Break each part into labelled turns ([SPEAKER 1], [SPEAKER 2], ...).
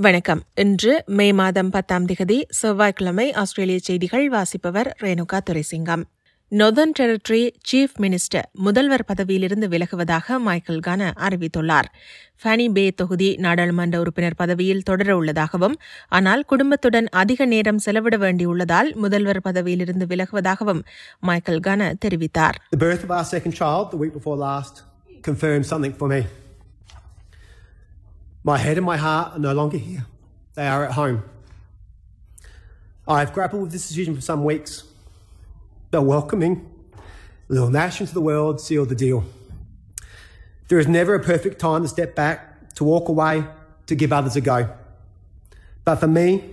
[SPEAKER 1] வணக்கம். இன்று மே மாதம் பத்தாம் திகதி செவ்வாய்க்கிழமை ஆஸ்திரேலிய செய்திகள் வாசிப்பவர் Renuka Duraisingam. Northern territory chief minister முதல்வர் பதவியிலிருந்து விலகுவதாக மைக்கேல் கான அறிவித்துள்ளார். ஃபனி பே தொகுதி நாடாளுமன்ற உறுப்பினர் பதவியில் தொடர உள்ளதாகவும் ஆனால் குடும்பத்துடன் அதிக நேரம் செலவிட வேண்டியுள்ளதால் முதல்வர் பதவியிலிருந்து விலகுவதாகவும் மைக்கேல் கான தெரிவித்தார்.
[SPEAKER 2] My head and my heart are no longer here, they are at home. I have grappled with this decision for some weeks, but welcoming little Nash into the world sealed the deal. There is never a perfect time to step back, to walk away, to give others a go. But for me,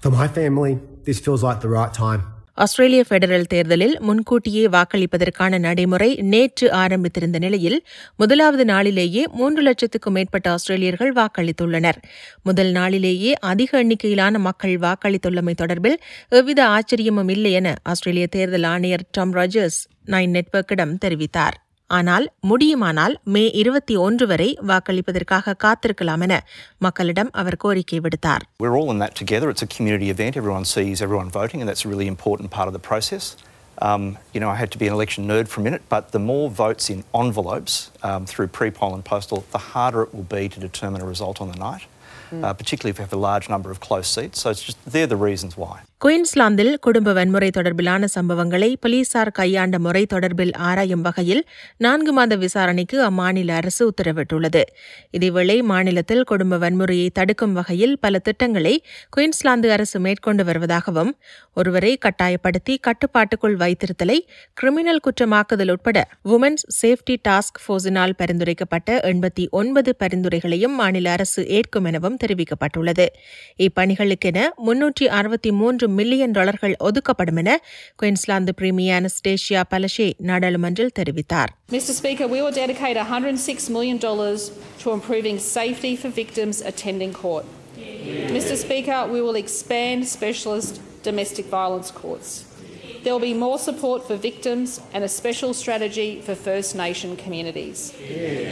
[SPEAKER 2] for my family, this feels like the right time.
[SPEAKER 1] ஆஸ்திரேலிய federal தேர்தலில் முன்கூட்டியே வாக்களிப்பதற்கான நடைமுறை நேற்று ஆரம்பித்திருந்த நிலையில் முதலாவது நாளிலேயே மூன்று லட்சத்துக்கும் மேற்பட்ட ஆஸ்திரேலியர்கள் வாக்களித்துள்ளனர். முதல் நாளிலேயே அதிக எண்ணிக்கையிலான மக்கள் வாக்களித்துள்ளமை தொடர்பில் எவ்வித ஆச்சரியமும் இல்லை என ஆஸ்திரேலிய தேர்தல் ஆணையர் டாம் ராஜர்ஸ் நைன் நெட்வொர்க்கிடம் தெரிவித்தார். ஆனால் முடியுமானால் மே இருபத்தி ஒன்று வரை வாக்களிப்பதற்காக காத்திருக்கலாம் என மக்களிடம் அவர் கோரிக்கை விடுத்தார்
[SPEAKER 3] We're all in that together. It's a community event. Everyone sees everyone voting, and that's a really important part of the process. Um, you know, I had to be an election nerd for a minute, but the more votes in envelopes um, through pre-poll and postal, the harder it will be to determine a result on the night, uh, particularly if we have a large number of close seats. So it's just they're the reasons why.
[SPEAKER 1] குயின்ஸ்லாந்தில் குடும்ப வன்முறை தொடர்பிலான சம்பவங்களை போலீசார் கையாண்ட முறை தொடர்பில் ஆராயும் வகையில் நான்கு மாத விசாரணைக்கு அம்மாநில அரசு உத்தரவிட்டுள்ளது. இதேவேளை மாநிலத்தில் குடும்ப வன்முறையை தடுக்கும் வகையில் பல திட்டங்களை குயின்ஸ்லாந்து அரசு மேற்கொண்டு வருவதாகவும் ஒருவரை கட்டாயப்படுத்தி கட்டுப்பாட்டுக்குள் வைத்திருத்தலை கிரிமினல் குற்றமாக்குதல் உட்பட உமன்ஸ் சேஃப்டி டாஸ்க் போர்ஸினால் பரிந்துரைக்கப்பட்ட எண்பத்தி ஒன்பது பரிந்துரைகளையும் மாநில அரசு ஏற்கும் எனவும் தெரிவிக்கப்பட்டுள்ளது. இப்பணிகளுக்கென முன்னூற்றி அறுபத்தி மூன்று மில்லியன் டாலர்கள் ஒதுக்கப்படும் என குயின்ஸ்லாந்து பிரீமியர் அனஸ்டேஷியா பலஷே நாடாளுமன்றில் தெரிவித்தார்
[SPEAKER 4] Mr Speaker, we will dedicate $106 million to improving safety for victims attending court. Mr Speaker, we will expand specialist domestic violence courts. There will be more support for victims and a special strategy for First Nation communities.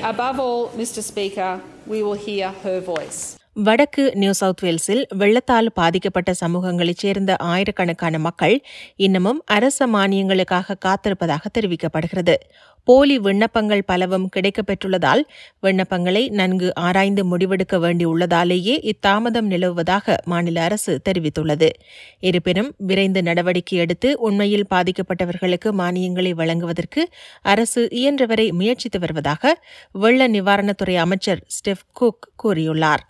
[SPEAKER 4] Above all, Mr Speaker, we will hear her voice.
[SPEAKER 1] வடக்கு New South வேல்ஸில் வெள்ளத்தால் பாதிக்கப்பட்ட சமூகங்களைச் சேர்ந்த ஆயிரக்கணக்கான மக்கள் இன்னமும் அரச மானியங்களுக்காக காத்திருப்பதாக தெரிவிக்கப்படுகிறது. போலி விண்ணப்பங்கள் பலவும் கிடைக்கப்பெற்றுள்ளதால் விண்ணப்பங்களை நன்கு ஆராய்ந்து முடிவெடுக்க வேண்டியுள்ளதாலேயே இத்தாமதம் நிலவுவதாக மாநில அரசு தெரிவித்துள்ளது. இருப்பினும் விரைந்து நடவடிக்கை எடுத்து உண்மையில் பாதிக்கப்பட்டவர்களுக்கு மானியங்களை வழங்குவதற்கு அரசு இயன்றவரை முயற்சித்து வருவதாக வெள்ள நிவாரணத்துறை அமைச்சர் ஸ்டெஃப் குக் கூறியுள்ளார்.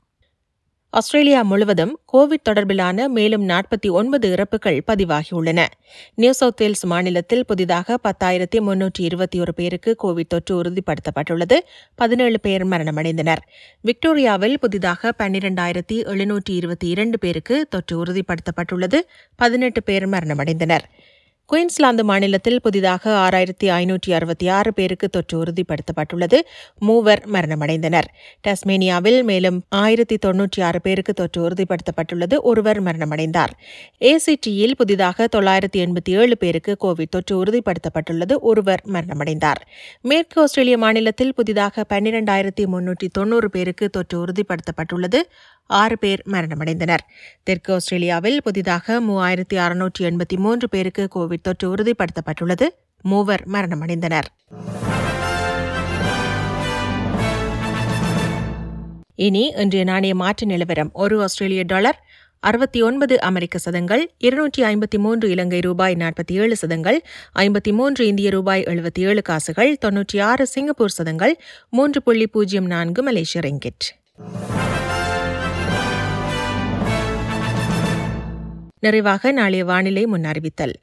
[SPEAKER 1] ஆஸ்திரேலியா முழுவதும் கோவிட் தொடர்பிலான மேலும் நாற்பத்தி ஒன்பது இறப்புகள் பதிவாகியுள்ளன. நியூ சவுத் வேல்ஸ் மாநிலத்தில் புதிதாக பத்தாயிரத்தி முன்னூற்றி இருபத்தி ஒரு பேருக்கு கோவிட் தொற்று உறுதிப்படுத்தப்பட்டுள்ளது. பதினேழு பேர் மரணமடைந்தனர். விக்டோரியாவில் புதிதாக பன்னிரண்டாயிரத்தி எழுநூற்றி இருபத்தி இரண்டு பேருக்கு தொற்று உறுதிப்படுத்தப்பட்டுள்ளது. பதினெட்டு பேர் மரணமடைந்தனர். குயின்ஸ்லாந்து மாநிலத்தில் புதிதாக ஆறாயிரத்தி ஐநூற்றி அறுபத்தி ஆறு பேருக்கு தொற்று உறுதிப்படுத்தப்பட்டுள்ளது. மூவர் மரணமடைந்தனர். டஸ்மேனியாவில் மேலும் ஆயிரத்தி தொன்னூற்றி ஆறு பேருக்கு தொற்று உறுதிப்படுத்தப்பட்டுள்ளது. ஒருவர் மரணமடைந்தார். ஏசிடியில் புதிதாக தொள்ளாயிரத்தி எண்பத்தி ஏழு பேருக்கு கோவிட் தொற்று உறுதிப்படுத்தப்பட்டுள்ளது. ஒருவர் மரணமடைந்தார். மேற்கு ஆஸ்திரேலிய மாநிலத்தில் புதிதாக பன்னிரண்டாயிரத்தி முன்னூற்றி தொன்னூறு பேருக்கு தொற்று உறுதிப்படுத்தப்பட்டுள்ளது. ஆறு பேர் மரணமடைந்தனர். தெற்கு ஆஸ்திரேலியாவில் புதிதாக மூவாயிரத்தி அறுநூற்றி எண்பத்தி மூன்று பேருக்கு கோவிட் தொற்று உறுதிப்படுத்தப்பட்டுள்ளது. மூவர் மரணமடைந்தனர். இனி இன்றைய நாணய மாற்று நிலவரம். ஒரு ஆஸ்திரேலிய டாலர் அறுபத்தி ஒன்பது அமெரிக்க சதங்கள் இருநூற்றி ஐம்பத்தி மூன்று இலங்கை ரூபாய் நாற்பத்தி ஏழு சதங்கள் ஐம்பத்தி மூன்று இந்திய ரூபாய் எழுபத்தி ஏழு காசுகள் தொன்னூற்றி ஆறு சிங்கப்பூர் சதங்கள் மூன்று புள்ளி பூஜ்ஜியம் நான்கு மலேசிய ரிங்கிட். நிறைவாக நாளைய வானிலை முன்னறிவித்தல்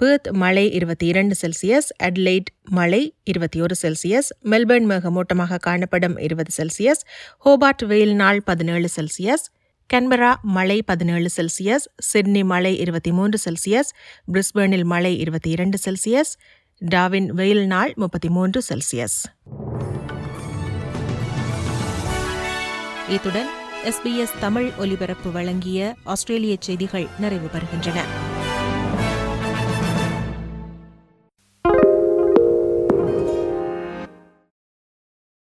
[SPEAKER 1] பேர்த் மழை இருபத்தி இரண்டு செல்சியஸ் அட்லைட் மழை இருபத்தி ஒரு செல்சியஸ் மெல்பர்ன் மேகமூட்டமாக காணப்படும் இருபது செல்சியஸ் ஹோபார்ட் வெயில் நாள் பதினேழு செல்சியஸ் கன்பரா மழை பதினேழு செல்சியஸ் சிட்னி மழை இருபத்தி மூன்று செல்சியஸ் பிரிஸ்பேனில் மழை இருபத்தி இரண்டு செல்சியஸ் டாவின் வெயில் நாள் முப்பத்தி மூன்று செல்சியஸ். இத்துடன் எஸ்பிஎஸ் தமிழ் ஒலிபரப்பு வழங்கிய ஆஸ்திரேலிய செய்திகள் நிறைவு பெறுகின்றன.